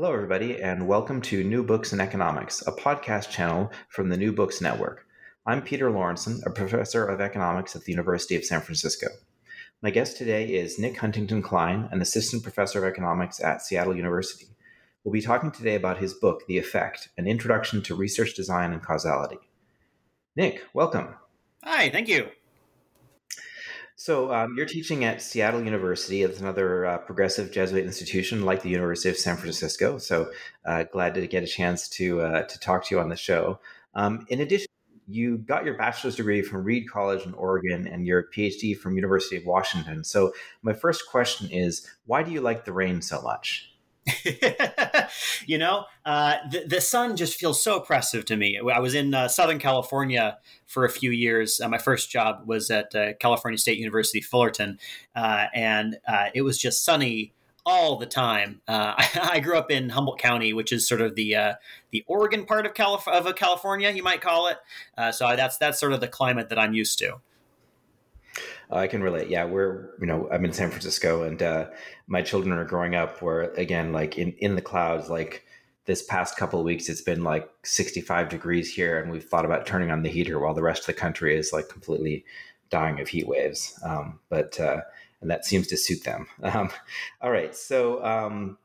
Hello, everybody, and welcome to New Books in Economics, a podcast channel from the New Books Network. I'm Peter Lorentzen, a professor of economics at the University of San Francisco. My guest today is Nick Huntington Klein, an assistant professor of economics at Seattle University. We'll be talking today about his book, The Effect An Introduction to Research Design and Causality. Nick, welcome. Hi, thank you. So um, you're teaching at Seattle University. It's another uh, progressive Jesuit institution like the University of San Francisco. So uh, glad to get a chance to uh, to talk to you on the show. Um, in addition, you got your bachelor's degree from Reed College in Oregon and your PhD from University of Washington. So my first question is, why do you like the rain so much? you know, uh, the, the, sun just feels so oppressive to me. I was in uh, Southern California for a few years. Uh, my first job was at uh, California State University, Fullerton, uh, and uh, it was just sunny all the time. I, I, grew up in Humboldt County, which is sort of the the Oregon part of, Calif- of California, you might call it. so that's that's sort of the climate that I'm used to. I can relate. Yeah, we're you know I'm in San Francisco, and uh, my children are growing up where again like in in the clouds. Like this past couple of weeks, it's been like 65 degrees here, and we've thought about turning on the heater while the rest of the country is like completely dying of heat waves. Um, but uh, and that seems to suit them. Um, all right, so. Um,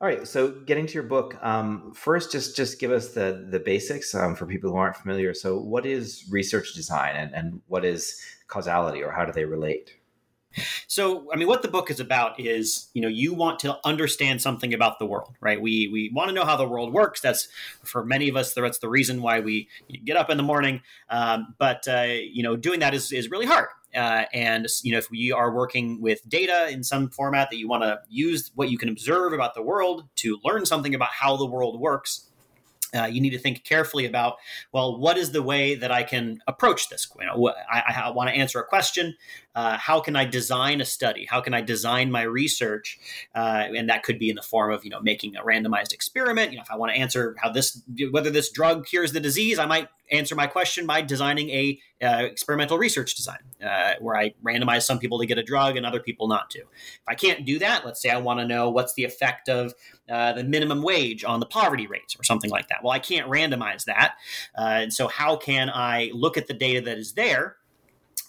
all right, so getting to your book, um, first, just just give us the the basics um, for people who aren't familiar. So, what is research design, and, and what is causality or how do they relate? So, I mean, what the book is about is, you know, you want to understand something about the world, right? We we want to know how the world works. That's for many of us. That's the reason why we get up in the morning. Um, but uh, you know, doing that is is really hard. Uh, and you know, if we are working with data in some format that you want to use what you can observe about the world to learn something about how the world works, uh, you need to think carefully about well what is the way that i can approach this? You know, I, I, want to answer a question uh, how can i design a study? How can i design my research? Uh, and that could be in the form of you know making a randomized experiment. You know if i want to answer how this whether this drug cures the disease i might answer my question by designing a uh, experimental research design uh, where I randomize some people to get a drug and other people not to. If I can't do that, let's say I want to know what's the effect of uh, the minimum wage on the poverty rates or something like that. Well, I can't randomize that. Uh, and so, how can I look at the data that is there?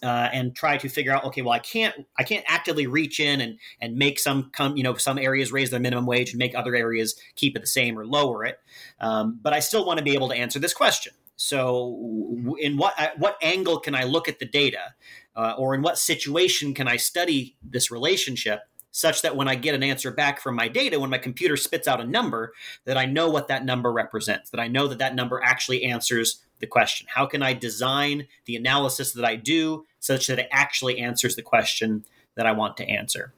Uh, and try to figure out okay well i can't i can't actively reach in and and make some come you know some areas raise their minimum wage and make other areas keep it the same or lower it um, but i still want to be able to answer this question so, in what what angle can I look at the data, uh, or in what situation can I study this relationship, such that when I get an answer back from my data, when my computer spits out a number, that I know what that number represents, that I know that that number actually answers the question. How can I design the analysis that I do such that it actually answers the question that I want to answer?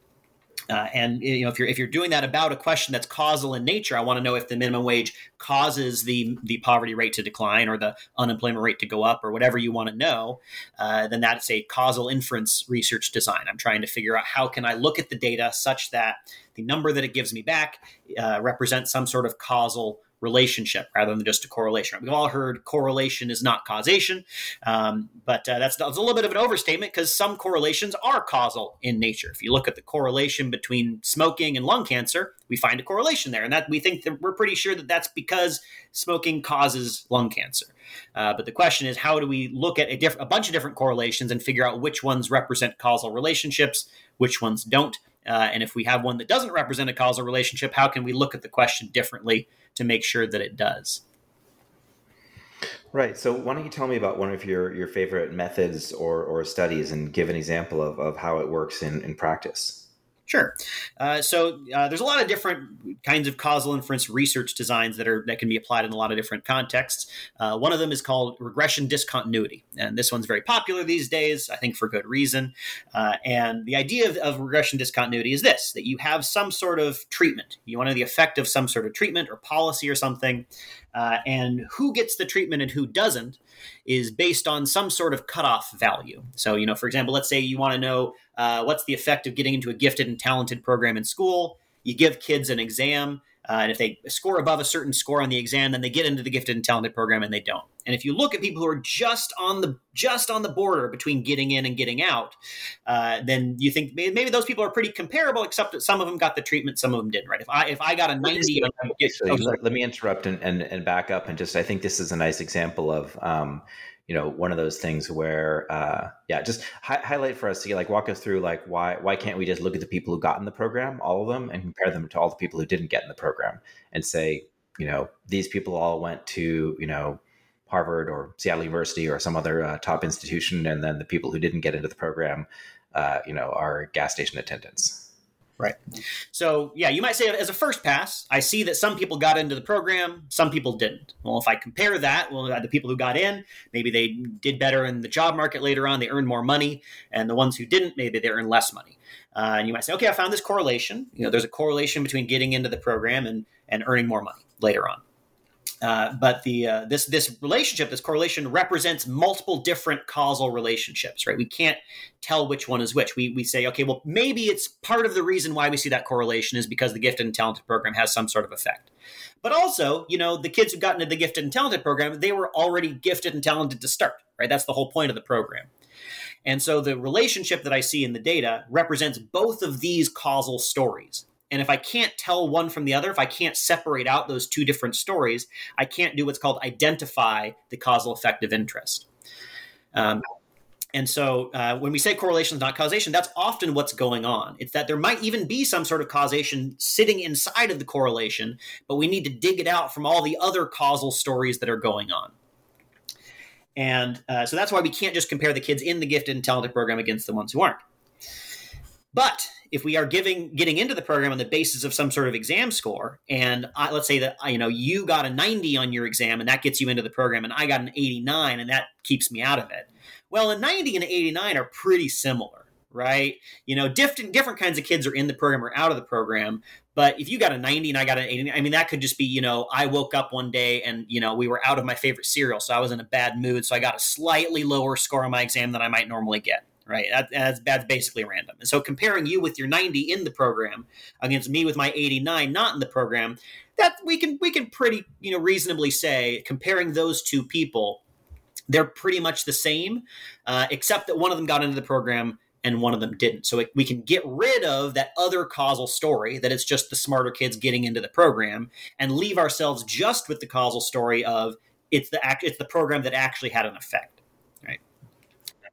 Uh, and you know, if you're if you're doing that about a question that's causal in nature, I want to know if the minimum wage causes the the poverty rate to decline or the unemployment rate to go up or whatever you want to know. Uh, then that's a causal inference research design. I'm trying to figure out how can I look at the data such that the number that it gives me back uh, represents some sort of causal relationship rather than just a correlation. We've all heard correlation is not causation, um, but uh, that's, that's a little bit of an overstatement because some correlations are causal in nature. If you look at the correlation between smoking and lung cancer, we find a correlation there, and that we think that we're pretty sure that that's because smoking causes lung cancer. Uh, but the question is, how do we look at a, diff- a bunch of different correlations and figure out which ones represent causal relationships, which ones don't? Uh, and if we have one that doesn't represent a causal relationship, how can we look at the question differently to make sure that it does? Right. So why don't you tell me about one of your, your favorite methods or, or studies and give an example of, of how it works in, in practice? Sure. Uh, so uh, there's a lot of different kinds of causal inference research designs that are that can be applied in a lot of different contexts. Uh, one of them is called regression discontinuity, and this one's very popular these days, I think for good reason. Uh, and the idea of, of, regression discontinuity is this: that you have some sort of treatment, you want to the effect of some sort of treatment or policy or something, uh, and who gets the treatment and who doesn't is based on some sort of cutoff value. So, you know, for example, let's say you want to know uh, what's the effect of getting into a gifted and talented program in school. You give kids an exam, uh, and if they score above a certain score on the exam, then they get into the gifted and talented program, and they don't. And if you look at people who are just on the just on the border between getting in and getting out, uh, then you think maybe, those people are pretty comparable, except that some of them got the treatment, some of them didn't. Right? If I if I got a ninety, oh, let, let, me interrupt and, and, and back up and just I think this is a nice example of. Um, you know one of those things where uh, yeah just hi- highlight for us to like walk us through like why why can't we just look at the people who got in the program all of them and compare them to all the people who didn't get in the program and say you know these people all went to you know harvard or seattle university or some other uh, top institution and then the people who didn't get into the program uh, you know are gas station attendants Right. So, yeah, you might say as a first pass, I see that some people got into the program, some people didn't. Well, if I compare that, well, the people who got in, maybe they did better in the job market later on, they earned more money, and the ones who didn't, maybe they earned less money. Uh, and you might say, okay, I found this correlation. You know, there's a correlation between getting into the program and, and earning more money later on. Uh, but the uh, this this relationship, this correlation, represents multiple different causal relationships, right? We can't tell which one is which. We we say, okay, well, maybe it's part of the reason why we see that correlation is because the gifted and talented program has some sort of effect. But also, you know, the kids who got into the gifted and talented program, they were already gifted and talented to start, right? That's the whole point of the program. And so the relationship that I see in the data represents both of these causal stories. And if I can't tell one from the other, if I can't separate out those two different stories, I can't do what's called identify the causal effect of interest. Um, and so uh, when we say correlation is not causation, that's often what's going on. It's that there might even be some sort of causation sitting inside of the correlation, but we need to dig it out from all the other causal stories that are going on. And uh, so that's why we can't just compare the kids in the gifted and talented program against the ones who aren't. But if we are giving getting into the program on the basis of some sort of exam score, and I, let's say that you know you got a 90 on your exam, and that gets you into the program, and I got an 89, and that keeps me out of it. Well, a 90 and an 89 are pretty similar, right? You know, different different kinds of kids are in the program or out of the program. But if you got a 90 and I got an 80, I mean, that could just be, you know, I woke up one day and, you know, we were out of my favorite cereal. So I was in a bad mood. So I got a slightly lower score on my exam than I might normally get right? That, that's, that's basically random. And so comparing you with your 90 in the program against me with my 89 not in the program, that we can we can pretty you know reasonably say comparing those two people, they're pretty much the same, uh, except that one of them got into the program and one of them didn't. So it, we can get rid of that other causal story that it's just the smarter kids getting into the program and leave ourselves just with the causal story of it's the act it's the program that actually had an effect.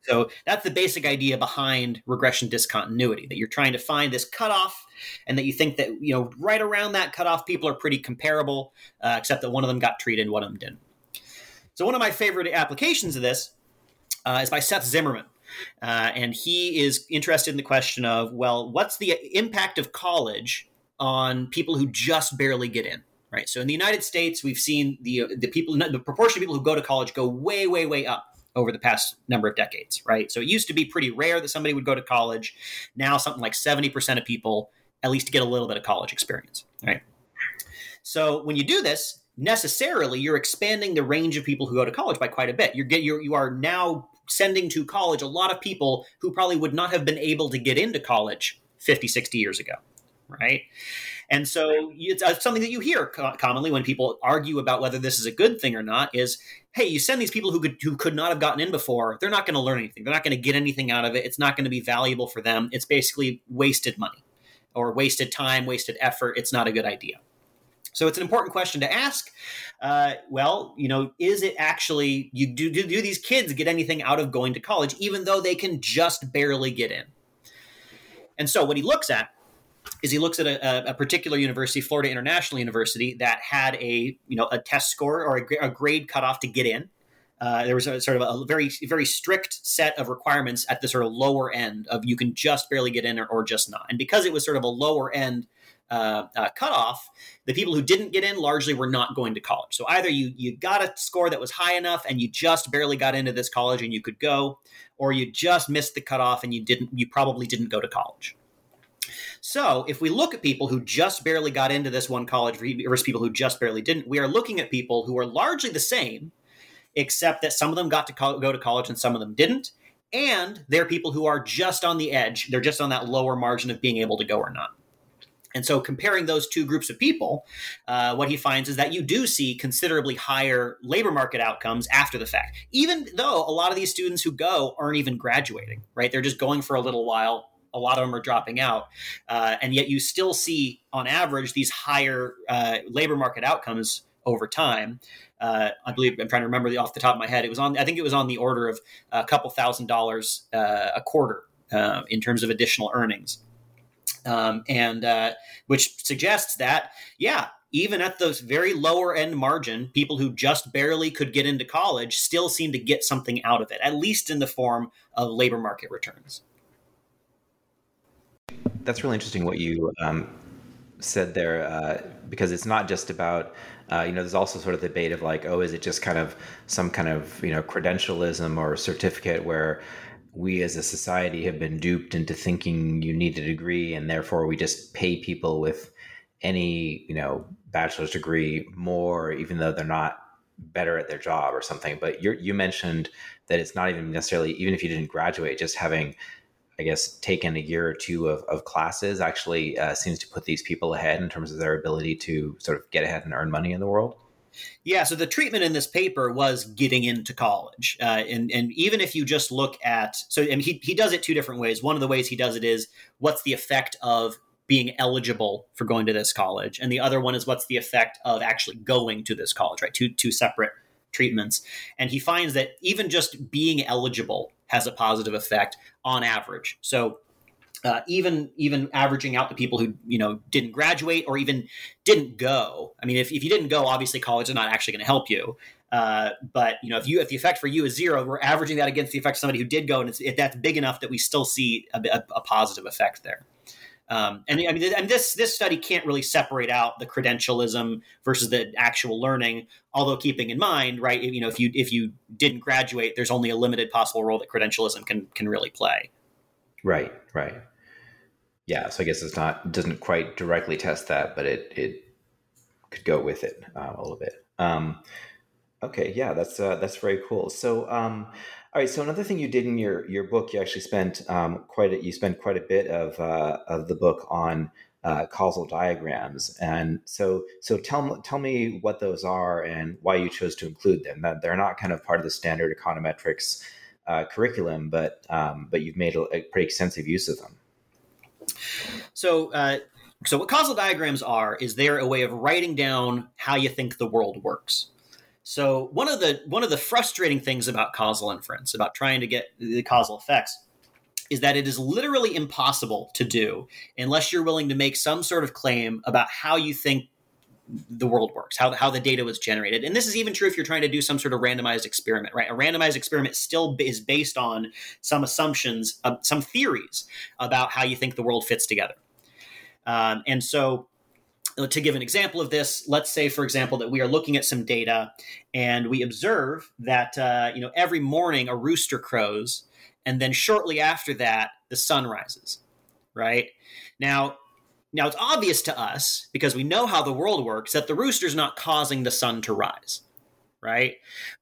So that's the basic idea behind regression discontinuity that you're trying to find this cutoff and that you think that, you know, right around that cutoff, people are pretty comparable, uh, except that one of them got treated, and one of them didn't. So one of my favorite applications of this uh, is by Seth Zimmerman. Uh, and he is interested in the question of, well, what's the impact of college on people who just barely get in? Right. So in the United States, we've seen the the people, the proportion of people who go to college go way, way, way up over the past number of decades, right? So it used to be pretty rare that somebody would go to college. Now, something like 70% of people at least get a little bit of college experience, right? So when you do this, necessarily you're expanding the range of people who go to college by quite a bit. You're, get, you're you are now sending to college a lot of people who probably would not have been able to get into college 50, 60 years ago, right? And so it's uh, something that you hear commonly when people argue about whether this is a good thing or not is, hey, you send these people who could who could not have gotten in before, they're not going to learn anything. They're not going to get anything out of it. It's not going to be valuable for them. It's basically wasted money or wasted time, wasted effort. It's not a good idea. So it's an important question to ask. Uh, well, you know, is it actually you do, do do these kids get anything out of going to college, even though they can just barely get in? And so what he looks at is he looks at a, a, particular university, Florida International University, that had a you know a test score or a, a grade cutoff to get in. Uh, there was a sort of a very very strict set of requirements at the sort of lower end of you can just barely get in or, or just not. And because it was sort of a lower end uh, uh, cutoff, the people who didn't get in largely were not going to college. So either you you got a score that was high enough and you just barely got into this college and you could go, or you just missed the cutoff and you didn't you probably didn't go to college. So if we look at people who just barely got into this one college versus people who just barely didn't, we are looking at people who are largely the same, except that some of them got to go to college and some of them didn't. And they're people who are just on the edge. They're just on that lower margin of being able to go or not. And so, comparing those two groups of people, uh, what he finds is that you do see considerably higher labor market outcomes after the fact, even though a lot of these students who go aren't even graduating, right? They're just going for a little while. A lot of them are dropping out. Uh, and yet, you still see, on average, these higher uh, labor market outcomes over time. Uh, I believe I'm trying to remember the off the top of my head. It was on. I think it was on the order of a couple thousand dollars uh, a quarter uh, in terms of additional earnings um, and uh, which suggests that yeah even at the very lower end margin people who just barely could get into college still seem to get something out of it at least in the form of labor market returns that's really interesting what you um, said there uh, because it's not just about uh, you know there's also sort of the debate of like oh is it just kind of some kind of you know credentialism or certificate where we as a society have been duped into thinking you need a degree and therefore we just pay people with any you know bachelor's degree more even though they're not better at their job or something. But you you mentioned that it's not even necessarily even if you didn't graduate just having i guess taken a year or two of, of classes actually uh, seems to put these people ahead in terms of their ability to sort of get ahead and earn money in the world yeah, so the treatment in this paper was getting into college, uh, and and even if you just look at so and he he does it two different ways. One of the ways he does it is what's the effect of being eligible for going to this college, and the other one is what's the effect of actually going to this college. Right, two two separate treatments, and he finds that even just being eligible has a positive effect on average. So uh, even even averaging out the people who you know didn't graduate or even didn't go. I mean, if, if you didn't go, obviously college is not actually going to help you. Uh, but you know, if you if the effect for you is zero, we're averaging that against the effect of somebody who did go, and if that's big enough that we still see a, a, a positive effect there. Um, and I mean, and this this study can't really separate out the credentialism versus the actual learning. Although keeping in mind, right, you know, if you if you didn't graduate, there's only a limited possible role that credentialism can can really play. Right, right. Yeah, so I guess it's not doesn't quite directly test that, but it it could go with it uh, a little bit. Um, okay, yeah, that's uh, that's very cool. So, um, all right. So another thing you did in your your book, you actually spent um, quite a, you spent quite a bit of uh, of the book on uh, causal diagrams, and so so tell tell me what those are and why you chose to include them. That they're not kind of part of the standard econometrics uh, curriculum, but um, but you've made a, a pretty extensive use of them. So, uh, so what causal diagrams are is they're a way of writing down how you think the world works. So one of the one of the frustrating things about causal inference, about trying to get the causal effects, is that it is literally impossible to do unless you're willing to make some sort of claim about how you think the world works, how, how the data was generated. And this is even true if you're trying to do some sort of randomized experiment, right? A randomized experiment still is based on some assumptions, uh, some theories about how you think the world fits together. Um, and so, to give an example of this, let's say, for example, that we are looking at some data and we observe that uh, you know every morning a rooster crows, and then shortly after that the sun rises. Right now, now, it's obvious to us, because we know how the world works, that the rooster's not causing the sun to rise, right?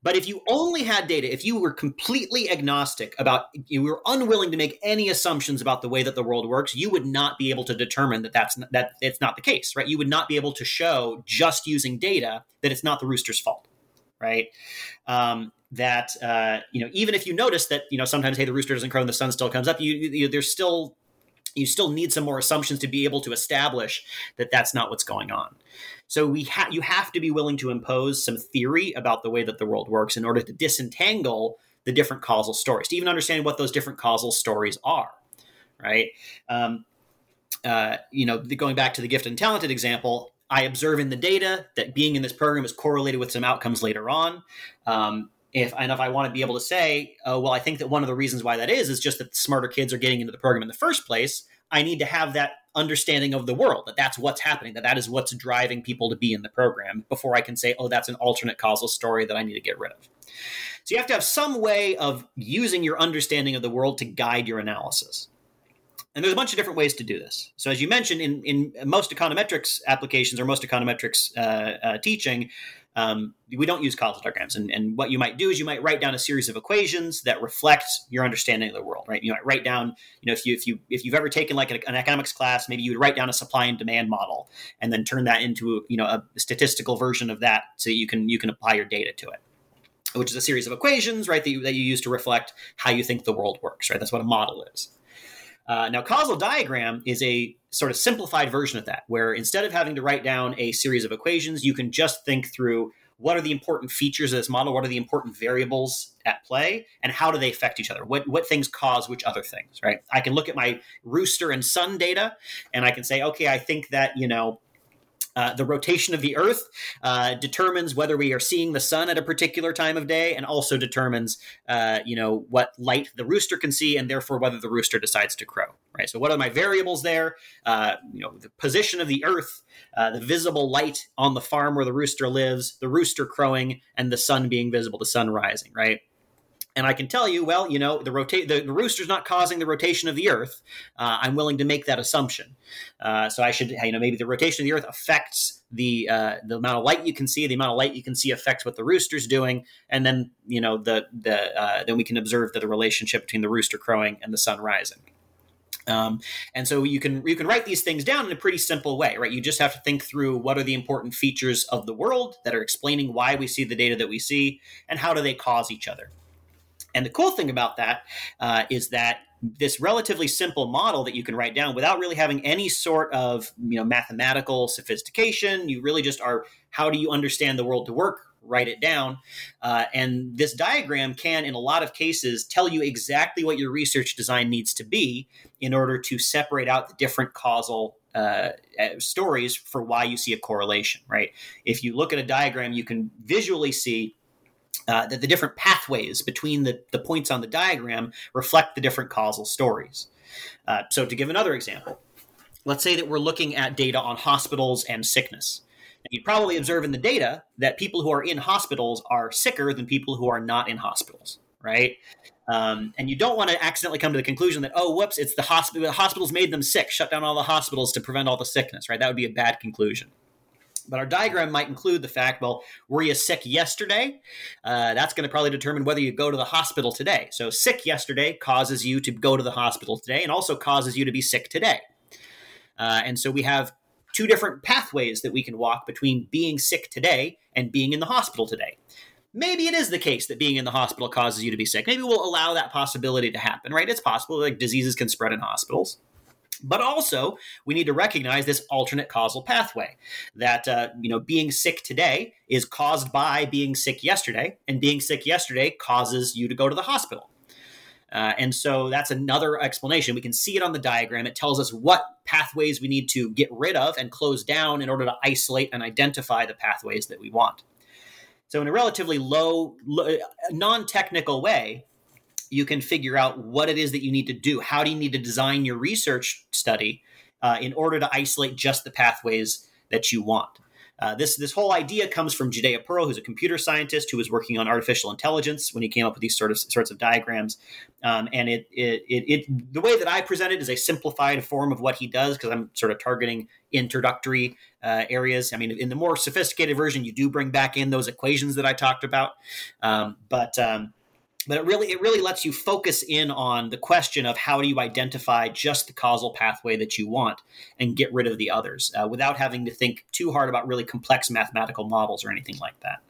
But if you only had data, if you were completely agnostic about, you were unwilling to make any assumptions about the way that the world works, you would not be able to determine that that's that it's not the case, right? You would not be able to show just using data that it's not the rooster's fault, right? Um, that uh, you know, even if you notice that you know sometimes hey the rooster doesn't crow and the sun still comes up, you, you there's still you still need some more assumptions to be able to establish that that's not what's going on. So we ha- you have to be willing to impose some theory about the way that the world works in order to disentangle the different causal stories, to even understand what those different causal stories are, right? Um, uh, you know, going back to the gifted and talented example, I observe in the data that being in this program is correlated with some outcomes later on. Um, if and if I want to be able to say, oh, well, I think that one of the reasons why that is is just that smarter kids are getting into the program in the first place. I need to have that understanding of the world that that's what's happening, that that is what's driving people to be in the program before I can say, oh, that's an alternate causal story that I need to get rid of. So you have to have some way of using your understanding of the world to guide your analysis. And there's a bunch of different ways to do this. So, as you mentioned, in, in most econometrics applications or most econometrics uh, uh, teaching, um, we don't use causal diagrams. And, and, what you might do is you might write down a series of equations that reflect your understanding of the world, right? You might write down, you know, if you if you if you've ever taken like an, an economics class, maybe you would write down a supply and demand model, and then turn that into you know a statistical version of that, so you can you can apply your data to it which is a series of equations, right, that you, that you use to reflect how you think the world works, right? That's what a model is. Uh, now, causal diagram is a sort of simplified version of that, where instead of having to write down a series of equations, you can just think through what are the important features of this model, what are the important variables at play, and how do they affect each other? What what things cause which other things, right? I can look at my rooster and sun data, and I can say, okay, I think that you know uh, the rotation of the Earth uh, determines whether we are seeing the sun at a particular time of day, and also determines, uh, you know, what light the rooster can see, and therefore whether the rooster decides to crow. Right. So, what are my variables there? Uh, you know, the position of the Earth, uh, the visible light on the farm where the rooster lives, the rooster crowing, and the sun being visible, the sun rising. Right and I can tell you, well, you know, the the, the rooster's not causing the rotation of the Earth. Uh, I'm willing to make that assumption. Uh, so I should, you know, maybe the rotation of the Earth affects the uh, the amount of light you can see. The amount of light you can see affects what the rooster's doing, and then you know the the uh, then we can observe the, the relationship between the rooster crowing and the sun rising. Um, and so you can you can write these things down in a pretty simple way, right? You just have to think through what are the important features of the world that are explaining why we see the data that we see, and how do they cause each other. And the cool thing about that uh, is that this relatively simple model that you can write down without really having any sort of you know mathematical sophistication, you really just are how do you understand the world to work? Write it down, uh, and this diagram can, in a lot of cases, tell you exactly what your research design needs to be in order to separate out the different causal uh, uh stories for why you see a correlation. Right? If you look at a diagram, you can visually see uh, that the different pathways between the, the points on the diagram reflect the different causal stories. Uh, so, to give another example, let's say that we're looking at data on hospitals and sickness. Now, you'd probably observe in the data that people who are in hospitals are sicker than people who are not in hospitals, right? Um, and you don't want to accidentally come to the conclusion that, oh, whoops, it's the hospital. The hospitals made them sick. Shut down all the hospitals to prevent all the sickness, right? That would be a bad conclusion. But our diagram might include the fact, well, were you sick yesterday? Uh, that's going to probably determine whether you go to the hospital today. So, sick yesterday causes you to go to the hospital today and also causes you to be sick today. Uh, and so we have two different pathways that we can walk between being sick today and being in the hospital today. Maybe it is the case that being in the hospital causes you to be sick. Maybe we'll allow that possibility to happen, right? It's possible, like diseases can spread in hospitals. But also, we need to recognize this alternate causal pathway that uh, you know being sick today is caused by being sick yesterday, and being sick yesterday causes you to go to the hospital. Uh, and so that's another explanation. We can see it on the diagram. It tells us what pathways we need to get rid of and close down in order to isolate and identify the pathways that we want. So, in a relatively low, low non technical way, you can figure out what it is that you need to do. How do you need to design your research study uh, in order to isolate just the pathways that you want? Uh, this this whole idea comes from Judea Pearl, who's a computer scientist who was working on artificial intelligence when he came up with these sort of sorts of diagrams. Um, and it, it, it it the way that I present it is a simplified form of what he does because I'm sort of targeting introductory uh, areas. I mean, in the more sophisticated version, you do bring back in those equations that I talked about, um, but um, but it really it really lets you focus in on the question of how do you identify just the causal pathway that you want and get rid of the others uh, without having to think too hard about really complex mathematical models or anything like that.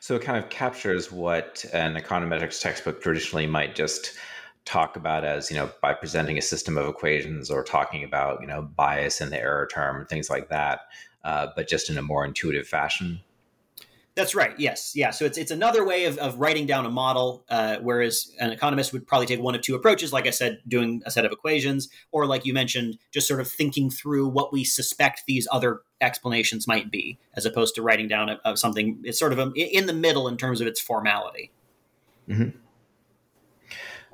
So it kind of captures what an econometrics textbook traditionally might just talk about as you know by presenting a system of equations or talking about you know bias in the error term things like that uh, but just in a more intuitive fashion That's right. Yes. Yeah. So it's it's another way of, of writing down a model, uh, whereas an economist would probably take one of two approaches. Like I said, doing a set of equations, or like you mentioned, just sort of thinking through what we suspect these other explanations might be, as opposed to writing down a, a something. It's sort of a, in the middle in terms of its formality. Mm-hmm.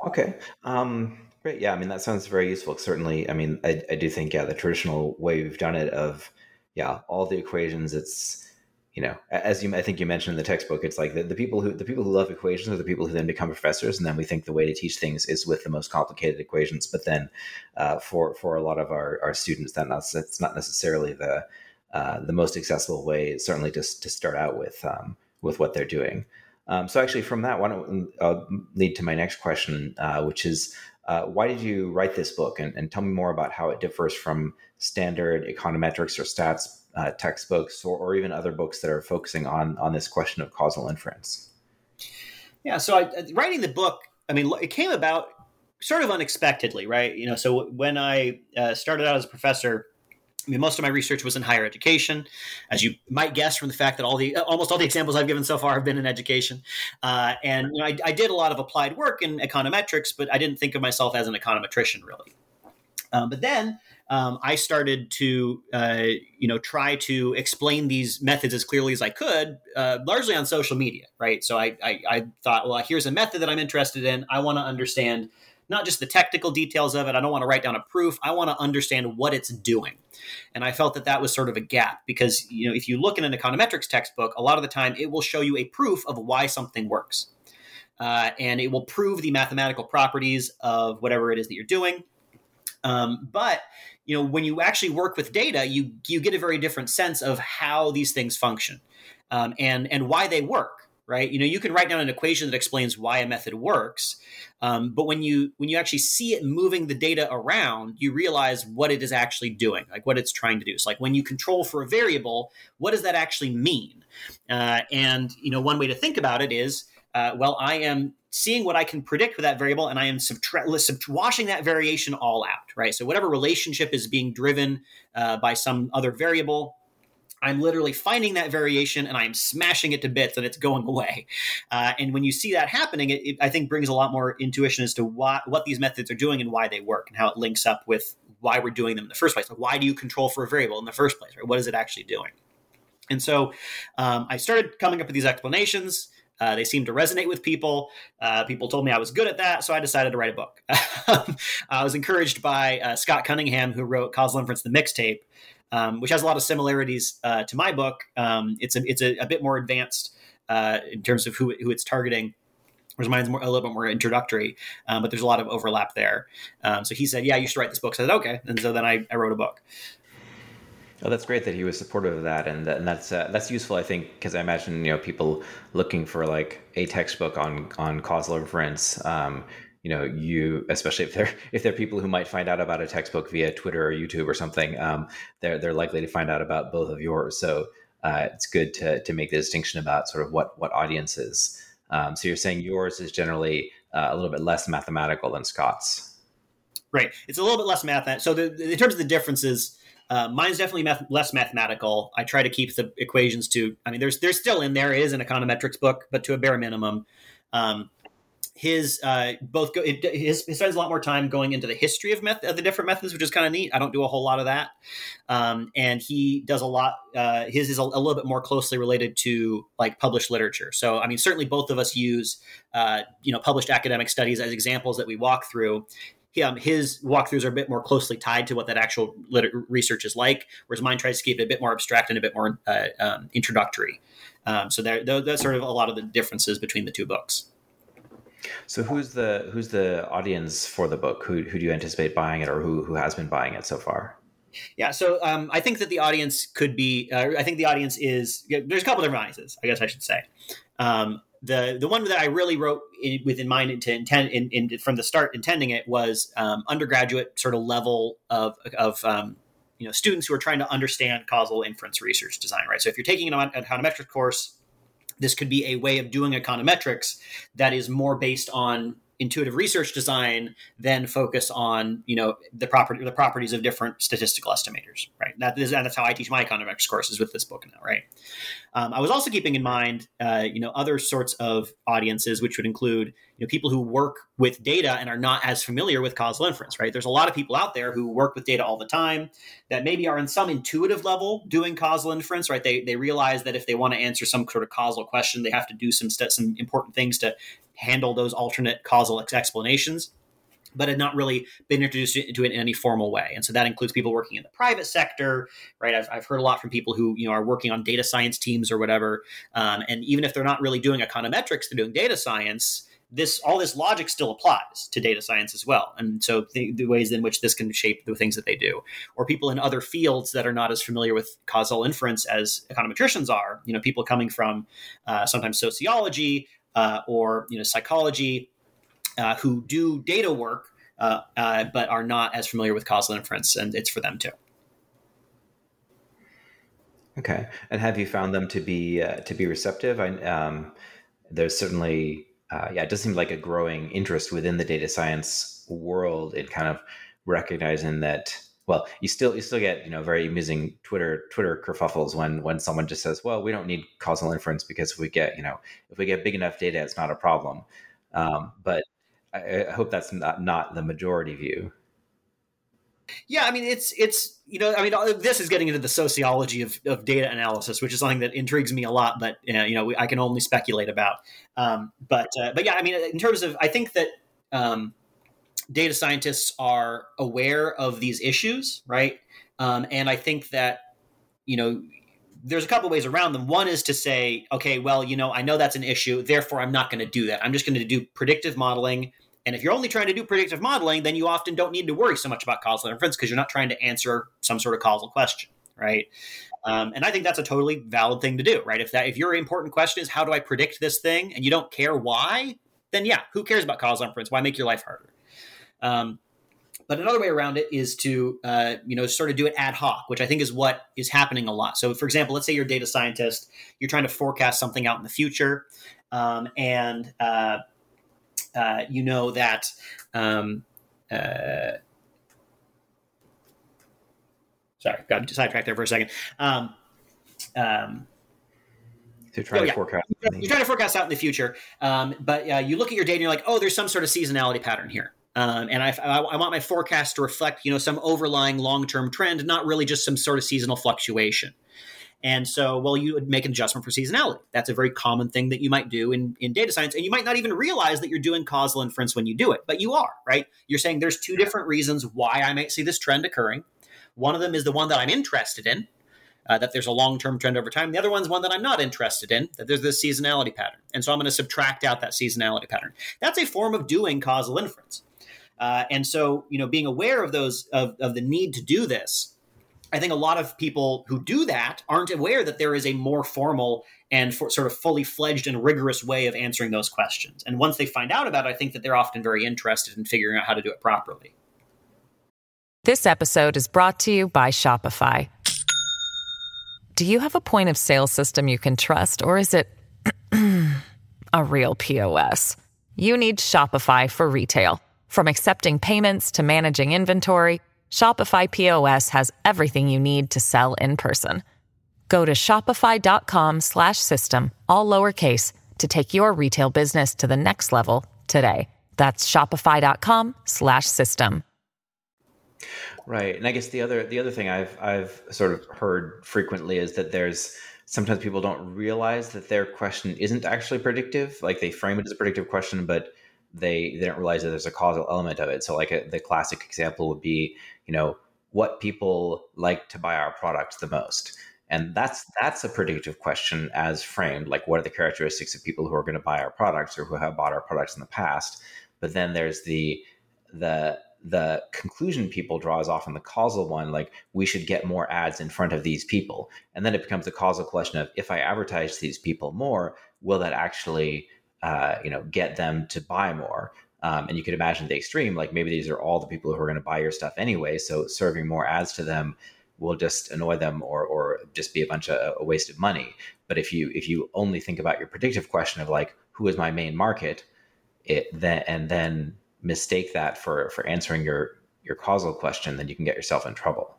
Okay. Um, great. Yeah. I mean, that sounds very useful. Certainly. I mean, I, I do think yeah, the traditional way we've done it of yeah, all the equations. It's you know, as you I think you mentioned in the textbook, it's like the, the people who the people who love equations are the people who then become professors, and then we think the way to teach things is with the most complicated equations. But then, uh, for for a lot of our, our students, that not that's not necessarily the uh, the most accessible way. Certainly, just to start out with um, with what they're doing. Um, so, actually, from that, why don't uh, lead to my next question, uh, which is uh, why did you write this book, and, and tell me more about how it differs from standard econometrics or stats uh, textbooks or, or, even other books that are focusing on on this question of causal inference? Yeah, so I, writing the book, I mean, it came about sort of unexpectedly, right? You know, so when I uh, started out as a professor, I mean, most of my research was in higher education, as you might guess from the fact that all the almost all the examples I've given so far have been in education. Uh, and you know, I, I, did a lot of applied work in econometrics, but I didn't think of myself as an econometrician really. Um, but then um, I started to, uh, you know, try to explain these methods as clearly as I could, uh, largely on social media, right? So I, I, I, thought, well, here's a method that I'm interested in. I want to understand not just the technical details of it. I don't want to write down a proof. I want to understand what it's doing. And I felt that that was sort of a gap because, you know, if you look in an econometrics textbook, a lot of the time it will show you a proof of why something works. Uh, and it will prove the mathematical properties of whatever it is that you're doing. Um, but you know when you actually work with data you you get a very different sense of how these things function um, and and why they work right? You know you can write down an equation that explains why a method works um, but when you when you actually see it moving the data around you realize what it is actually doing like what it's trying to do. So like when you control for a variable what does that actually mean? Uh, and you know one way to think about it is uh, well i am seeing what I can predict with that variable, and I am subtra- washing that variation all out, right? So whatever relationship is being driven uh, by some other variable, I'm literally finding that variation and I'm smashing it to bits and it's going away. Uh, and when you see that happening, it, it, I think brings a lot more intuition as to why, what these methods are doing and why they work and how it links up with why we're doing them in the first place. Like why do you control for a variable in the first place? Right? What is it actually doing? And so um, I started coming up with these explanations. Uh, they seemed to resonate with people. Uh, people told me I was good at that, so I decided to write a book. I was encouraged by uh, Scott Cunningham, who wrote Causal Inference, the mixtape, um, which has a lot of similarities uh, to my book. Um, it's a, it's a, a, bit more advanced uh, in terms of who, who it's targeting. Whereas mine's more, a little bit more introductory, um, but there's a lot of overlap there. Um, so he said, "Yeah, you should write this book." So I said, "Okay," and so then I, I wrote a book. Oh, that's great that he was supportive of that, and, and that's uh, that's useful, I think, because I imagine you know people looking for like a textbook on on causal inference. Um, you know, you especially if they're if they're people who might find out about a textbook via Twitter or YouTube or something, um, they're they're likely to find out about both of yours. So uh, it's good to to make the distinction about sort of what what audiences. Um, so you're saying yours is generally uh, a little bit less mathematical than Scott's. Right. It's a little bit less math. So the, in terms of the differences uh, mine's definitely math- less mathematical. I try to keep the equations to. I mean, there's there's still in there is an econometrics book, but to a bare minimum. Um, his uh, both go, it, his he spends a lot more time going into the history of, meth- of the different methods, which is kind of neat. I don't do a whole lot of that, um, and he does a lot. Uh, his is a, a, little bit more closely related to like published literature. So, I mean, certainly both of us use uh, you know published academic studies as examples that we walk through um, his walkthroughs are a bit more closely tied to what that actual liter- research is like, whereas mine tries to keep it a bit more abstract and a bit more uh, um, introductory. Um, so there, that's sort of a lot of the differences between the two books. So who's the who's the audience for the book? Who who do you anticipate buying it, or who who has been buying it so far? Yeah, so um, I think that the audience could be. Uh, I think the audience is. There's a couple different audiences. I guess I should say. Um, the the one that I really wrote in, with in mind to intend in, in, from the start intending it was um, undergraduate sort of level of of um, you know students who are trying to understand causal inference research design right? So if you're taking an econometrics course this could be a way of doing econometrics that is more based on intuitive research design then focus on you know the property the properties of different statistical estimators right? That is that's how i teach my econometrics courses with this book now right? Um, i was also keeping in mind uh, you know other sorts of audiences which would include know people who work with data and are not as familiar with causal inference right there's a lot of people out there who work with data all the time that maybe are in some intuitive level doing causal inference right they, they realize that if they want to answer some sort of causal question they have to do some st- some important things to handle those alternate causal explanations but had not really been introduced into it in any formal way. And so that includes people working in the private sector, right? I've, I've heard a lot from people who, you know, are working on data science teams or whatever. Um, and even if they're not really doing econometrics, they're doing data science. This all this logic still applies to data science as well, and so the, the ways in which this can shape the things that they do, or people in other fields that are not as familiar with causal inference as econometricians are. You know, people coming from uh, sometimes sociology uh, or you know psychology uh, who do data work uh, uh, but are not as familiar with causal inference, and it's for them too. Okay, and have you found them to be uh, to be receptive? I, um, there's certainly uh, yeah, it does seem like a growing interest within the data science world in kind of recognizing that well, you still you still get you know very amusing Twitter Twitter kerfuffles when when someone just says, well, we don't need causal inference because if we get you know if we get big enough data, it's not a problem. Um, but I, I hope that's not not the majority view. Yeah, I mean it's it's you know I mean this is getting into the sociology of, of data analysis, which is something that intrigues me a lot, but you know we, I can only speculate about. Um, but uh, but yeah, I mean in terms of I think that um, data scientists are aware of these issues, right? Um, and I think that you know there's a couple ways around them. One is to say, okay, well, you know, I know that's an issue, therefore I'm not going to do that. I'm just going to do predictive modeling. And if you're only trying to do predictive modeling, then you often don't need to worry so much about causal inference because you're not trying to answer some sort of causal question, right? Um, and I think that's a totally valid thing to do, right? If that if your important question is how do I predict this thing, and you don't care why, then yeah, who cares about causal inference? Why make your life harder? Um, but another way around it is to uh, you know sort of do it ad hoc, which I think is what is happening a lot. So, for example, let's say you're a data scientist, you're trying to forecast something out in the future, um, and uh, uh, you know that. Um, uh, sorry, got sidetracked there for a second. Um, um, to try oh, to yeah. forecast. You're trying to forecast out in the future, um, but uh, you look at your data and you're like, oh, there's some sort of seasonality pattern here. Um, and I, I, want my forecast to reflect, you know, some overlying long-term trend, not really just some sort of seasonal fluctuation. And so, well, you would make an adjustment for seasonality. That's a very common thing that you might do in, in data science. And you might not even realize that you're doing causal inference when you do it, but you are, right? You're saying there's two different reasons why I might see this trend occurring. One of them is the one that I'm interested in, uh, that there's a long term trend over time. The other one's one that I'm not interested in, that there's this seasonality pattern. And so I'm going to subtract out that seasonality pattern. That's a form of doing causal inference. Uh, and so, you know, being aware of those of, of the need to do this, I think a lot of people who do that aren't aware that there is a more formal and for, sort of fully fledged and rigorous way of answering those questions. And once they find out about it, I think that they're often very interested in figuring out how to do it properly. This episode is brought to you by Shopify. Do you have a point of sale system you can trust, or is it a real POS? You need Shopify for retail. From accepting payments to managing inventory, Shopify POS has everything you need to sell in person. Go to shopify.com/system all lowercase to take your retail business to the next level today. That's shopify.com/system. Right. And I guess the other the other thing I've I've sort of heard frequently is that there's sometimes people don't realize that their question isn't actually predictive. Like they frame it as a predictive question, but they they don't realize that there's a causal element of it. So like a, the classic example would be, you know, what people like to buy our products the most. And that's that's a predictive question as framed, like what are the characteristics of people who are going to buy our products or who have bought our products in the past. But then there's the the the conclusion people draw is often the causal one, like we should get more ads in front of these people. And then it becomes a causal question of if I advertise these people more, will that actually uh, you know get them to buy more um, and you could imagine the extreme like maybe these are all the people who are going to buy your stuff anyway so serving more ads to them will just annoy them or or just be a bunch of a waste of money but if you if you only think about your predictive question of like who is my main market it then and then mistake that for for answering your your causal question, then you can get yourself in trouble.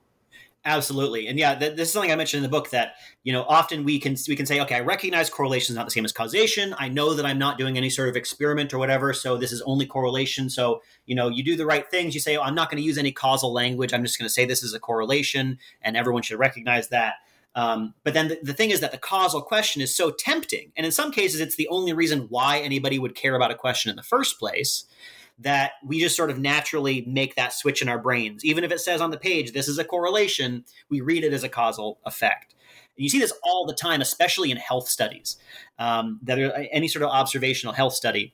Absolutely, and yeah, th- this is something I mentioned in the book that you know often we can we can say, okay, I recognize correlation is not the same as causation. I know that I'm not doing any sort of experiment or whatever, so this is only correlation. So you know, you do the right things. You say, oh, I'm not going to use any causal language. I'm just going to say this is a correlation, and everyone should recognize that. Um, but then the, the, thing is that the causal question is so tempting, and in some cases, it's the only reason why anybody would care about a question in the first place that we just sort of naturally make that switch in our brains. Even if it says on the page, this is a correlation, we read it as a causal effect. And you see this all the time, especially in health studies, um, that are any sort of observational health study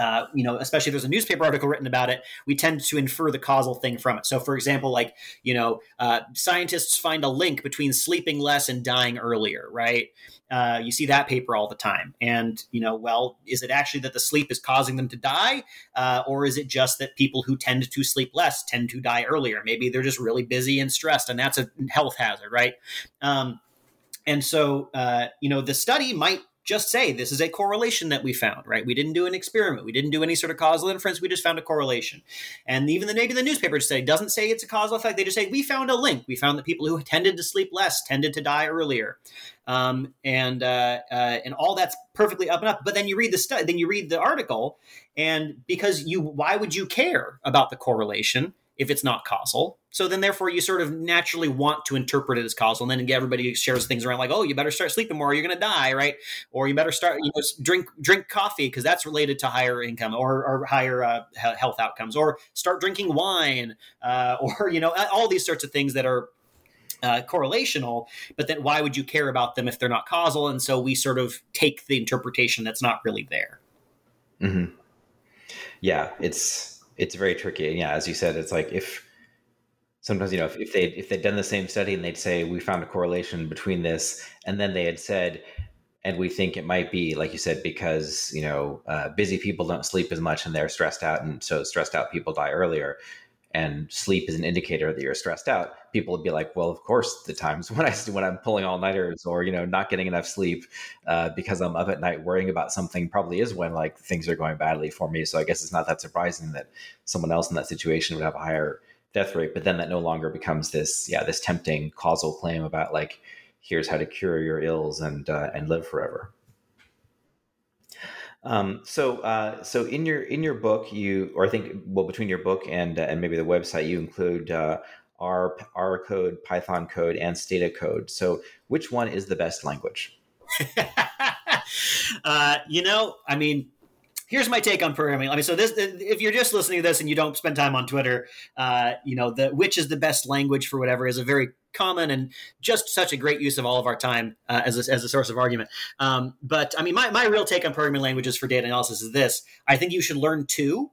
uh, you know, especially if there's a newspaper article written about it, we tend to infer the causal thing from it. So, for example, like, you know, uh, scientists find a link between sleeping less and dying earlier, right? Uh, you see that paper all the time. And, you know, well, is it actually that the sleep is causing them to die? Uh, or is it just that people who tend to sleep less tend to die earlier? Maybe they're just really busy and stressed, and that's a health hazard, right? Um, and so, uh, you know, the study might just say this is a correlation that we found, right? We didn't do an experiment. We didn't do any sort of causal inference. We just found a correlation. And even the maybe the newspaper say doesn't say it's a causal effect. They just say we found a link. We found that people who tended to sleep less tended to die earlier. Um, and uh, uh, and all that's perfectly up and up. But then you read the study, then you read the article, and because you, why would you care about the correlation? If it's not causal. So then, therefore, you sort of naturally want to interpret it as causal, and then everybody shares things around like, "Oh, you better start sleeping more, or you're going to die," right? Or you better start, you know, drink drink coffee because that's related to higher income or, or higher uh, health outcomes, or start drinking wine, uh, or you know, all these sorts of things that are uh, correlational, but then why would you care about them if they're not causal? And so we sort of take the interpretation that's not really there. Mm-hmm. Yeah, it's it's very tricky. And yeah, as you said, it's like if sometimes you know if, if they if they'd done the same study and they'd say we found a correlation between this, and then they had said, and we think it might be like you said because you know uh, busy people don't sleep as much and they're stressed out, and so stressed out people die earlier and sleep is an indicator that you're stressed out, people would be like, well, of course, the times when I when I'm pulling all nighters or you know not getting enough sleep uh, because I'm up at night worrying about something probably is when like things are going badly for me. So I guess it's not that surprising that someone else in that situation would have a higher death rate. But then that no longer becomes this yeah this tempting causal claim about like here's how to cure your ills and uh, and live forever. Um, so, uh, so in your in your book, you or I think well between your book and uh, and maybe the website, you include uh, R R code, Python code, and Stata code. So, which one is the best language? uh, you know, I mean, here's my take on programming. I mean, so this, if you're just listening to this and you don't spend time on Twitter, uh, you know, the which is the best language for whatever is a very common and just such a great use of all of our time uh, as, a, as a source of argument. Um, but I mean, my, my real take on programming languages for data analysis is this I think you should learn two.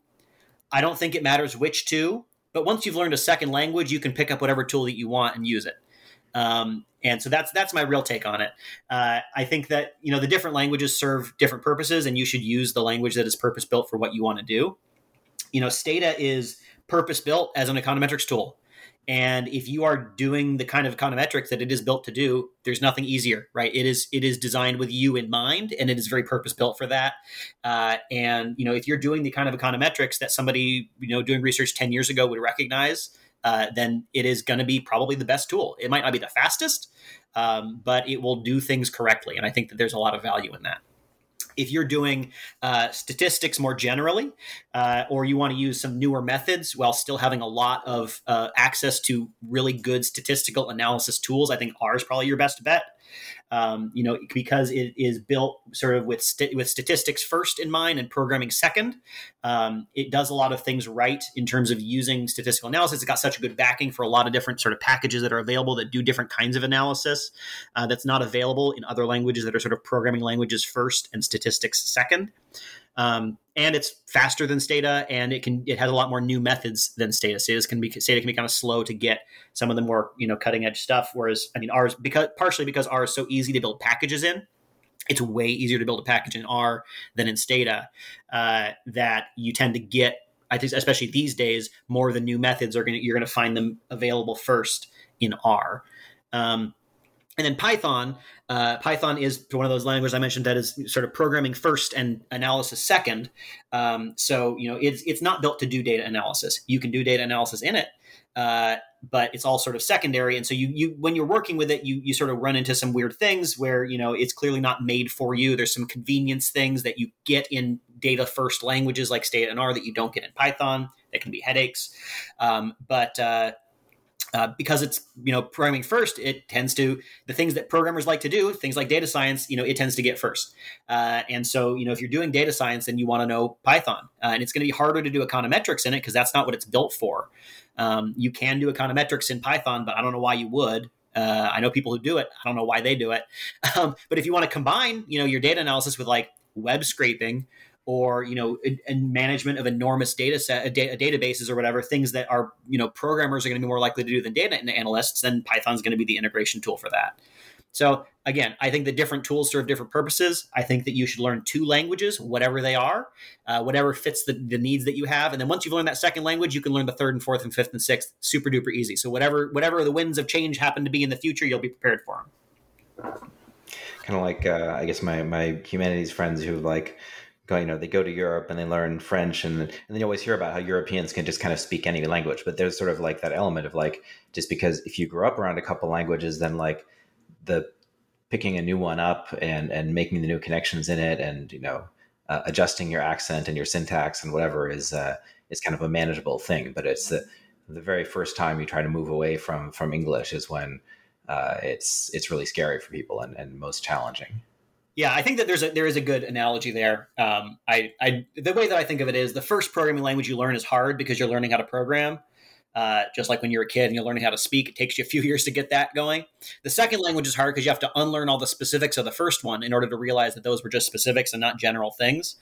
I don't think it matters which two, but once you've learned a second language, you can pick up whatever tool that you want and use it. Um, and so that's that's my real take on it. Uh, I think that you know the different languages serve different purposes, and you should use the language that is purpose built for what you want to do. You know, Stata is purpose built as an econometrics tool. And if you are doing the kind of econometrics that it is built to do, there's nothing easier, right? It is it is designed with you in mind, and it is very purpose built for that. Uh, and you know, if you're doing the kind of econometrics that somebody you know doing research ten years ago would recognize, uh, then it is going to be probably the best tool. It might not be the fastest, um, but it will do things correctly, and I think that there's a lot of value in that if you're doing uh, statistics more generally, uh, or you want to use some newer methods while still having a lot of uh, access to really good statistical analysis tools, I think R is probably your best bet um, you know, because it is built sort of with st- with statistics first in mind and programming second. Um, it does a lot of things right in terms of using statistical analysis. It's got such a good backing for a lot of different sort of packages that are available that do different kinds of analysis. Uh, that's not available in other languages that are sort of programming languages first and statistics second. Um, and it's faster than Stata, and it can it has a lot more new methods than Stata. Stata can be Stata can be kind of slow to get some of the more you know cutting edge stuff. Whereas I mean is because partially because R is so easy to build packages in. It's way easier to build a package in R than in Stata. Uh, that you tend to get, I think, especially these days, more of the new methods are going you're going to find them available first in R. Um, and then Python, uh, Python is one of those languages I mentioned that is sort of programming first and analysis second. Um, so you know it's it's not built to do data analysis. You can do data analysis in it, uh, but it's all sort of secondary. And so you you when you're working with it, you you sort of run into some weird things where you know it's clearly not made for you. There's some convenience things that you get in data first languages like Stata and R that you don't get in Python. That can be headaches, um, but uh, uh, because it's you know programming first it tends to the things that programmers like to do things like data science you know it tends to get first. Uh, and so you know if you're doing data science then you want to know python uh, and it's going to be harder to do econometrics in it because that's not what it's built for. Um, you can do econometrics in python but i don't know why you would. Uh, i know people who do it i don't know why they do it. Um, but if you want to combine you know your data analysis with like web scraping or you know management of enormous data set da- databases or whatever things that are you know programmers are going to be more likely to do than data analysts then python's going to be the integration tool for that. So again i think the different tools serve different purposes. I think that you should learn two languages whatever they are uh, whatever fits the, the needs that you have and then once you've learned that second language you can learn the third and fourth and fifth and sixth super duper easy. So whatever whatever the winds of change happen to be in the future you'll be prepared for them kind of like uh, i guess my my humanities friends who like you know, they go to Europe and they learn French, and and then you always hear about how Europeans can just kind of speak any language, but there's sort of like that element of like just because if you grew up around a couple languages, then like the picking a new one up and and making the new connections in it, and you know, uh, adjusting your accent and your syntax and whatever is uh, is kind of a manageable thing. But it's the the very first time you try to move away from from English is when uh, it's it's really scary for people and, and most challenging. Yeah, I think that there's a there is a good analogy there. Um, I, I the way that I think of it is the first programming language you learn is hard because you're learning how to program. Uh, just like when you're a kid and you're learning how to speak, it takes you a few years to get that going. The second language is hard because you have to unlearn all the specifics of the first one in order to realize that those were just specifics and not general things.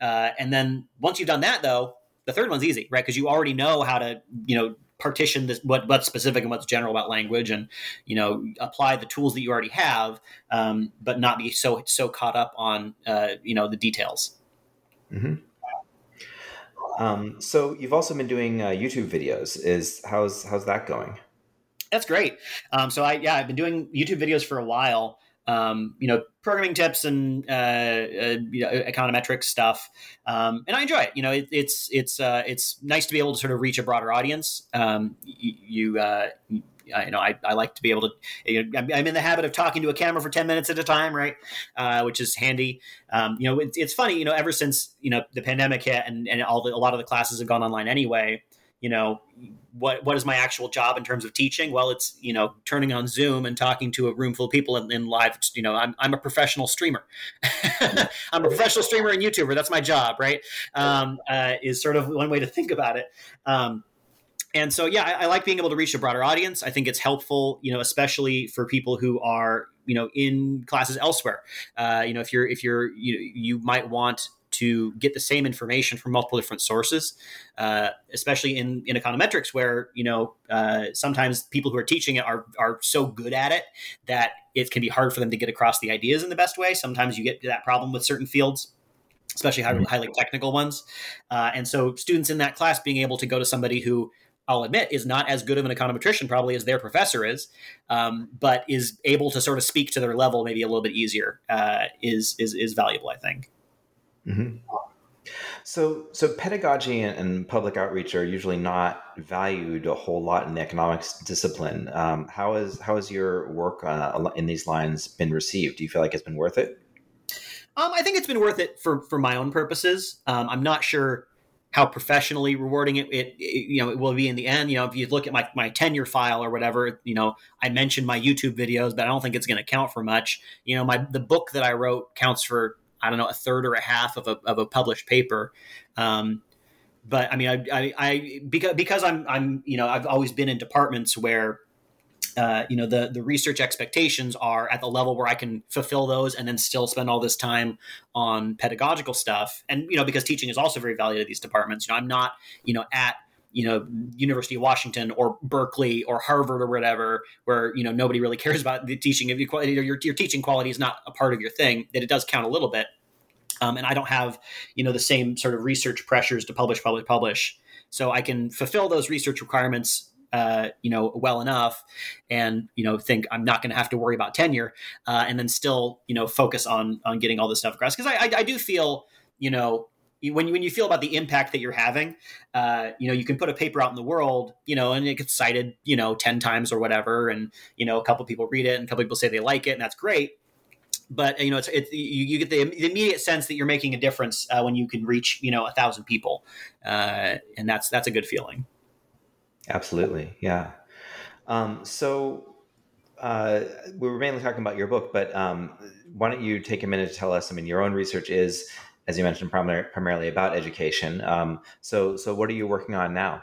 Uh, and then once you've done that, though, the third one's easy, right? Because you already know how to, you know, partition this what what's specific and what's general about language and you know apply the tools that you already have um, but not be so so caught up on uh, you know the details. Mm-hmm. um, so you've also been doing uh, youtube videos. Is how's how's that going? That's great. Um, so i yeah i've been doing youtube videos for a while um, you know, programming tips and uh, uh, you know, econometrics stuff, um, and I enjoy it. You know, it, it's it's uh, it's nice to be able to sort of reach a broader audience. Um, you, uh, you know, I, I like to be able to. You know, I'm in the habit of talking to a camera for ten minutes at a time, right? Uh, which is handy. Um, you know, it, it's funny. You know, ever since you know the pandemic hit and and all the, a lot of the classes have gone online anyway you know what what is my actual job in terms of teaching? Well it's you know turning on zoom and talking to a room full of people in, in live you know i'm, I'm a professional streamer. I'm a professional streamer and youtuber. That's my job right? Um, uh, is sort of one way to think about it. Um, and so yeah I, I, like being able to reach a broader audience. I think it's helpful you know especially for people who are you know in classes elsewhere. Uh, you know if you're if you're you, you might want to get the same information from multiple different sources, uh, especially in, in econometrics, where you know uh, sometimes people who are teaching it are are so good at it that it can be hard for them to get across the ideas in the best way. Sometimes you get that problem with certain fields especially highly, mm-hmm. highly technical ones. Uh, and so students in that class being able to go to somebody who I'll admit is not as good of an econometrician probably as their professor is, um, but is able to sort of speak to their level maybe a little bit easier uh, is, is, is valuable, I think. Mm-hmm. So, so pedagogy and, and, public outreach are usually not valued a whole lot in the economics discipline. Um, how is how has your work uh, in these lines been received? Do you feel like it's been worth it? Um, I think it's been worth it for for my own purposes. Um, I'm not sure how professionally rewarding it, it, it, you know it will be in the end. You know, if you look at my my tenure file or whatever, you know, I mentioned my YouTube videos, but I don't think it's going to count for much. You know, my the book that I wrote counts for I don't know a third or a half of a of a published paper. Um, but I mean, I, I, I, because because I'm I'm you know I've always been in departments where. Uh, you know the the research expectations are at the level where I can fulfill those and then still spend all this time on pedagogical stuff and you know because teaching is also very valued at these departments you know I'm not you know at you know University of Washington or Berkeley or Harvard or whatever, where you know nobody really cares about the teaching of your your, your teaching quality is not a part of your thing. That it does count a little bit, um, and I don't have you know the same sort of research pressures to publish, publish, publish. So I can fulfill those research requirements uh, you know, well enough, and you know, think I'm not going to have to worry about tenure, uh, and then still, you know, focus on on getting all this stuff across. Because I, I, I do feel, you know, when you, when you feel about the impact that you're having, uh, you know, you can put a paper out in the world, you know, and it gets cited, you know, 10 times or whatever. And, you know, a couple people read it and a couple people say they like it and that's great. But, you know, it's, it's you, you, get the, the, immediate sense that you're making a difference uh, when you can reach, you know, a thousand people. Uh, and that's, that's a good feeling. Absolutely. Yeah. Um, so uh, we were mainly talking about your book, but um, why don't you take a minute to tell us? I mean, your own research is as you mentioned, primar- primarily about education. Um, so, so what are you working on now?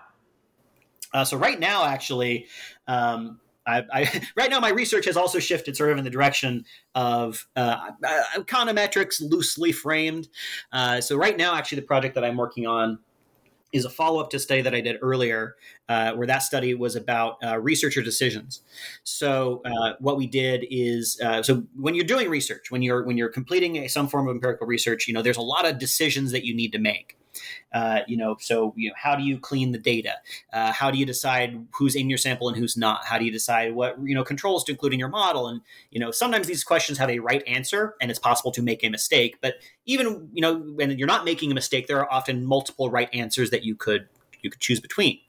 Uh, so right now, actually, um, I, I, right now my research has also shifted sort of in the direction of uh, econometrics loosely framed. Uh, so right now, actually, the project that I'm working on is a follow up to study that I did earlier, uh, where that study was about uh, researcher decisions. So uh, what we did is, uh, so when you're doing research, when you're when you're completing a, some form of empirical research, you know, there's a lot of decisions that you need to make. Uh, you know, so you know, how do you clean the data? Uh, how do you decide who's in your sample and who's not? How do you decide what you know controls to include in your model? And you know, sometimes these questions have a right answer, and it's possible to make a mistake. But even you know, when you're not making a mistake, there are often multiple right answers that you could you could choose between.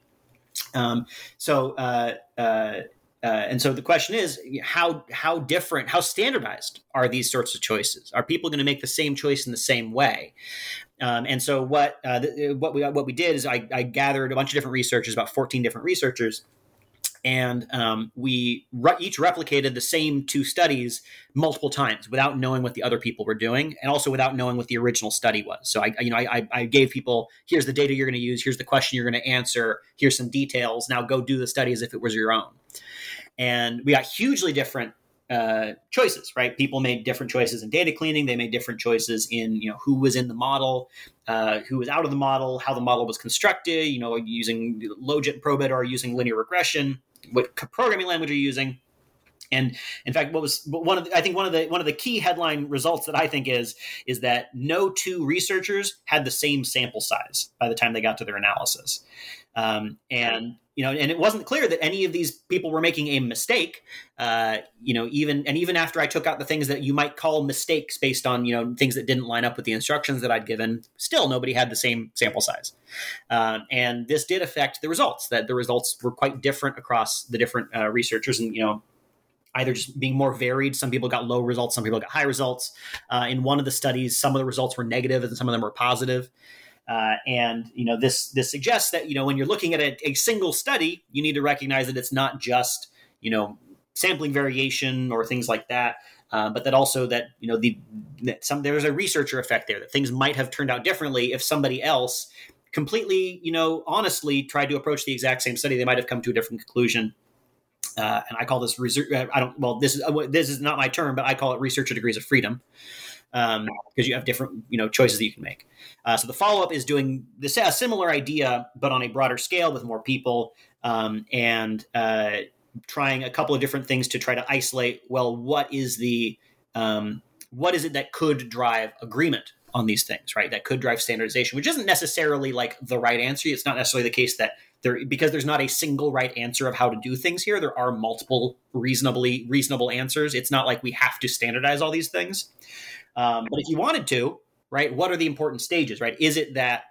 Um, so uh, uh, uh, and so the question is how how different how standardized are these sorts of choices are people going to make the same choice in the same way um, and so what uh, what we what we did is I, I, gathered a bunch of different researchers about 14 different researchers and um, we re- each replicated the same two studies multiple times without knowing what the other people were doing and also without knowing what the original study was. So i you know i, I gave people here's the data you're going to use. Here's the question you're going to answer. Here's some details. Now go do the study as if it was your own. And we got hugely different uh, choices, right? People made different choices in data cleaning. They made different choices in, you know, who was in the model, uh, who was out of the model, how the model was constructed, you know, using Logit and Probit or using linear regression, what programming language are you using? And in fact, what was one of the, I think one of the one of the key headline results that I think is is that no two researchers had the same sample size by the time they got to their analysis. Um, and you know, and it wasn't clear that any of these people were making a mistake. Uh, you know, even and even after I took out the things that you might call mistakes based on you know things that didn't line up with the instructions that I'd given, still nobody had the same sample size. Uh, and this did affect the results. That the results were quite different across the different uh, researchers, and you know, either just being more varied. Some people got low results, some people got high results. Uh, in one of the studies, some of the results were negative and some of them were positive. Uh, and you know this this suggests that you know when you're looking at a, a, single study, you need to recognize that it's not just you know sampling variation or things like that, uh, but that also that you know the that some there's a researcher effect there that things might have turned out differently if somebody else completely you know honestly tried to approach the exact same study, they might have come to a different conclusion. Uh, and I call this research. I don't. Well, this is uh, this is not my term, but I call it researcher degrees of freedom because um, you have different you know choices that you can make. Uh, so the follow up is doing this a similar idea, but on a broader scale with more people um, and uh, trying a couple of different things to try to isolate. Well, what is the um, what is it that could drive agreement on these things, right? That could drive standardization, which isn't necessarily like the right answer. It's not necessarily the case that there because there's not a single right answer of how to do things here. There are multiple reasonably reasonable answers. It's not like we have to standardize all these things. Um, but if you wanted to, right, what are the important stages, right? Is it that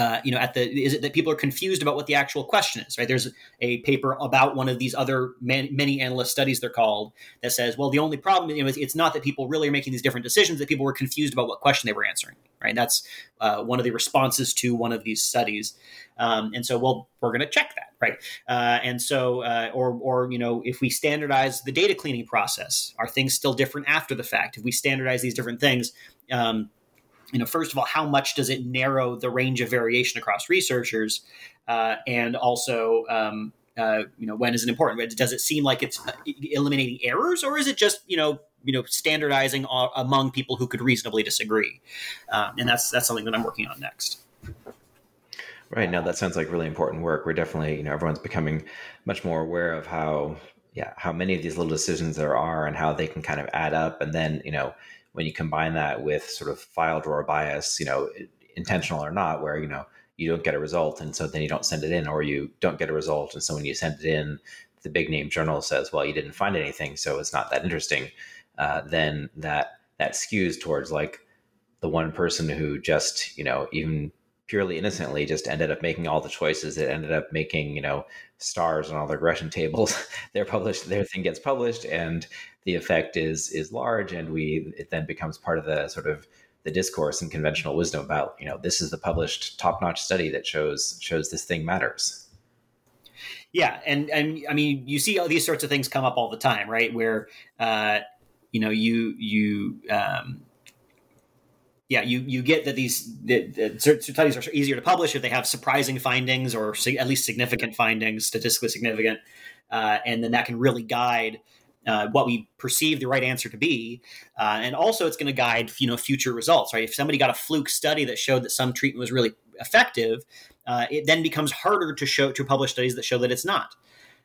uh, you know, at the is it that people are confused about what the actual question is, right? There's a paper about one of these other man, many analyst studies they're called that says, well, the only problem you know, is it's not that people really are making these different decisions; that people were confused about what question they were answering, right? That's uh, one of the responses to one of these studies, um, and so well, we're going to check that, right? Uh, and so, uh, or or you know, if we standardize the data cleaning process, are things still different after the fact? If we standardize these different things. Um, you know, first of all, how much does it narrow the range of variation across researchers, uh, and also, um, uh, you know, when is it important? Does it seem like it's uh, eliminating errors, or is it just you know, you know, standardizing among people who could reasonably disagree? Uh, and that's that's something that I'm working on next. Right now, that sounds like really important work. We're definitely, you know, everyone's becoming much more aware of how, yeah, how many of these little decisions there are, and how they can kind of add up, and then, you know when you combine that with sort of file drawer bias, you know, intentional or not, where you know you don't get a result, and so then you don't send it in, or you don't get a result, and so when you send it in, the big name journal says, well, you didn't find anything, so it's not that interesting. Uh, then that that skews towards like the one person who just you know even purely innocently just ended up making all the choices that ended up making you know stars on all the regression tables they're published their thing gets published and the effect is is large and we it then becomes part of the sort of the discourse and conventional wisdom about you know this is the published top-notch study that shows shows this thing matters. Yeah and and i mean you see all these sorts of things come up all the time right? Where uh you know you you um yeah, you, you get that these that, studies are easier to publish if they have surprising findings or at least significant findings, statistically significant, uh, and then that can really guide uh, what we perceive the right answer to be, uh, and also it's going to guide you know future results. Right? If somebody got a fluke study that showed that some treatment was really effective, uh, it then becomes harder to show to publish studies that show that it's not.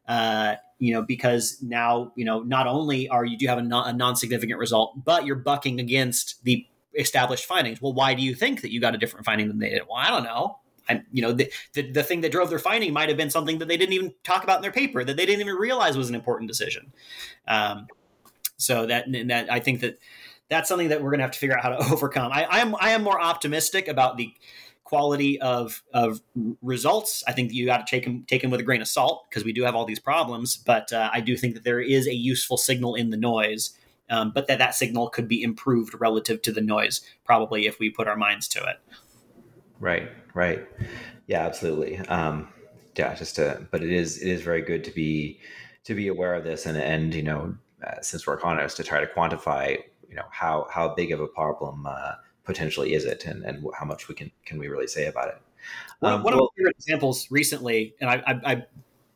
Uh, you know, because now you know not only are you do have a, non- a non-significant result, but you're bucking against the established findings. Well, why do you think that you got a different finding than they did? Well, I don't know. And you know, the, the, the thing that drove their finding might have been something that they didn't even talk about in their paper that they didn't even realize was an important decision. Um, so that that I think that that's something that we're going to have to figure out how to overcome. I, I am I am more optimistic about the quality of of results. I think you got to take them take them with a grain of salt because we do have all these problems. But uh, I do think that there is a useful signal in the noise um, but that that signal could be improved relative to the noise, probably if we put our minds to it. Right, right, yeah, absolutely. Um, yeah, just to, but it is it is very good to be to be aware of this and and you know uh, since we're economists to try to quantify you know how how big of a problem uh, potentially is it and and how much we can can we really say about it. Um, one, of my favorite examples recently, and I, I, I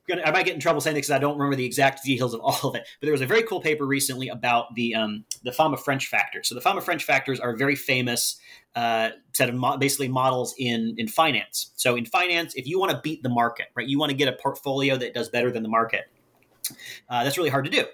gonna, I might get in trouble saying this because I don't remember the exact details of all of it. But there was a very cool paper recently about the um, the Fama-French factors. So the Fama-French factors are a very famous uh, set of mo- basically models in in finance. So in finance, if you want to beat the market, right, you want to get a portfolio that does better than the market. Uh, that's really hard to do,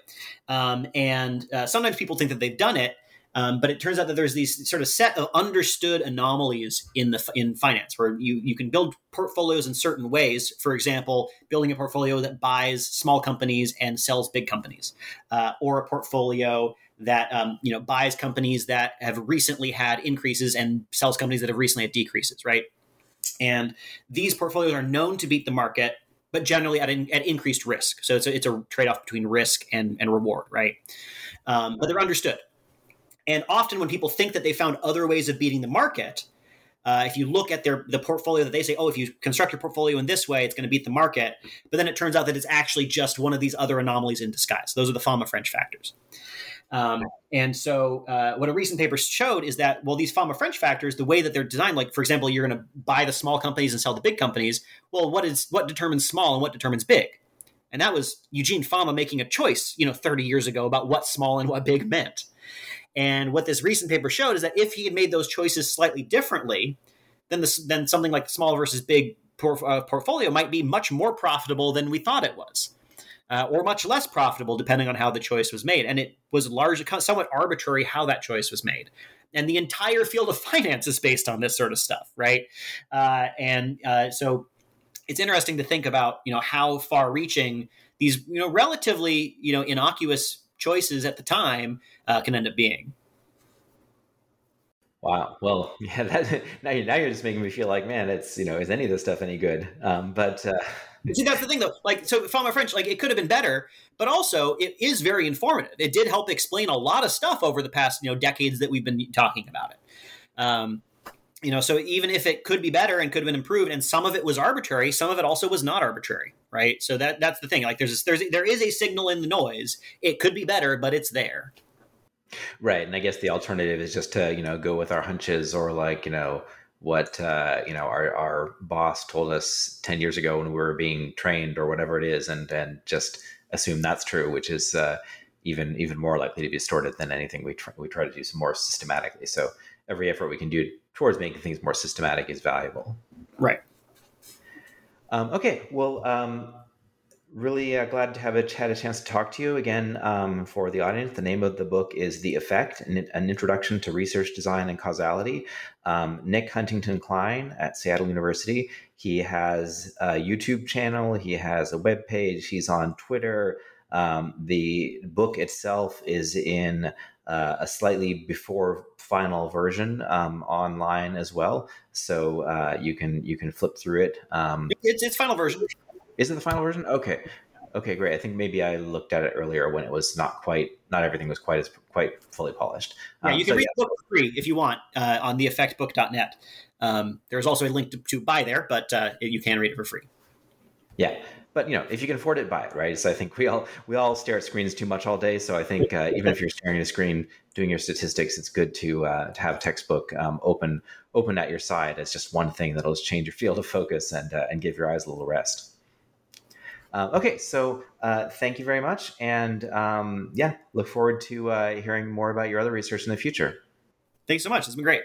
um, and uh, sometimes people think that they've done it, um, but it turns out that there's these sort of set of understood anomalies in the in finance where you you can build portfolios in certain ways. For example, building a portfolio that buys small companies and sells big companies, uh, or a portfolio that um, you know buys companies that have recently had increases and sells companies that have recently had decreases. Right, and these portfolios are known to beat the market but generally at, at increased risk. So it's a, it's a trade off between risk and, and reward, right? Um, but they're understood. And often when people think that they found other ways of beating the market, uh, if you look at their the portfolio that they say, oh, if you construct your portfolio in this way, it's going to beat the market. But then it turns out that it's actually just one of these other anomalies in disguise. Those are the Fama-French factors. Um, and so, uh, what a recent paper showed is that, well, these Fama-French factors, the way that they're designed, like for example, you're going to buy the small companies and sell the big companies. Well, what is what determines small and what determines big? And that was Eugene Fama making a choice, you know, 30 years ago about what small and what big meant. And what this recent paper showed is that if he had made those choices slightly differently, then this, then something like small versus big uh, portfolio might be much more profitable than we thought it was. Uh, or much less profitable, depending on how the choice was made. And it was largely somewhat arbitrary how that choice was made. And the entire field of finance is based on this sort of stuff, right? Uh, and uh, so it's interesting to think about, you know, how far-reaching these, you know, relatively, you know, innocuous choices at the time uh, can end up being. Wow. Well, yeah. That, now, you're, now you're just making me feel like, man, it's you know, is any of this stuff any good? Um, but uh, see, that's the thing, though. Like, so Fama-French, like, it could have been better, but also it is very informative. It did help explain a lot of stuff over the past you know decades that we've been talking about it. Um, you know, so even if it could be better and could have been improved, and some of it was arbitrary, some of it also was not arbitrary, right? So that that's the thing. Like, there's there's there is a signal in the noise. It could be better, but it's there. Right, and I guess the alternative is just to you know go with our hunches or like you know what uh, you know our our boss told us ten years ago when we were being trained or whatever it is, and and just assume that's true, which is uh, even even more likely to be distorted than anything we try, we try to do some more systematically. So every effort we can do towards making things more systematic is valuable. Right. Um, okay. Well, um, really uh, glad to have a, had a chance to talk to you again um, for the audience. The name of the book is The Effect An, an Introduction to Research Design and Causality. Um, Nick Huntington Klein at Seattle University. He has a YouTube channel, he has a web page, he's on Twitter. Um, the book itself is in uh, a slightly before final version um, online as well, so uh, you can you can flip through it. Um, it's it's final version. Is it the final version? Okay. Okay, great. I think maybe I looked at it earlier when it was not quite, not everything was quite as quite fully polished. Yeah, um, you can so, read yeah. the book for free if you want uh, on theeffectbook.net. Um, there's also a link to, to buy there, but uh, you can read it for free. Yeah, but you know, if you can afford it, buy it, right? So I think we all we all stare at screens too much all day. So I think uh, even if you're staring at a screen doing your statistics, it's good to uh, to have textbook um, open open at your side as just one thing that'll change your field of focus and uh, and give your eyes a little rest. Uh, okay, so uh, thank you very much. And um, yeah, look forward to uh, hearing more about your other research in the future. Thanks so much. It's been great.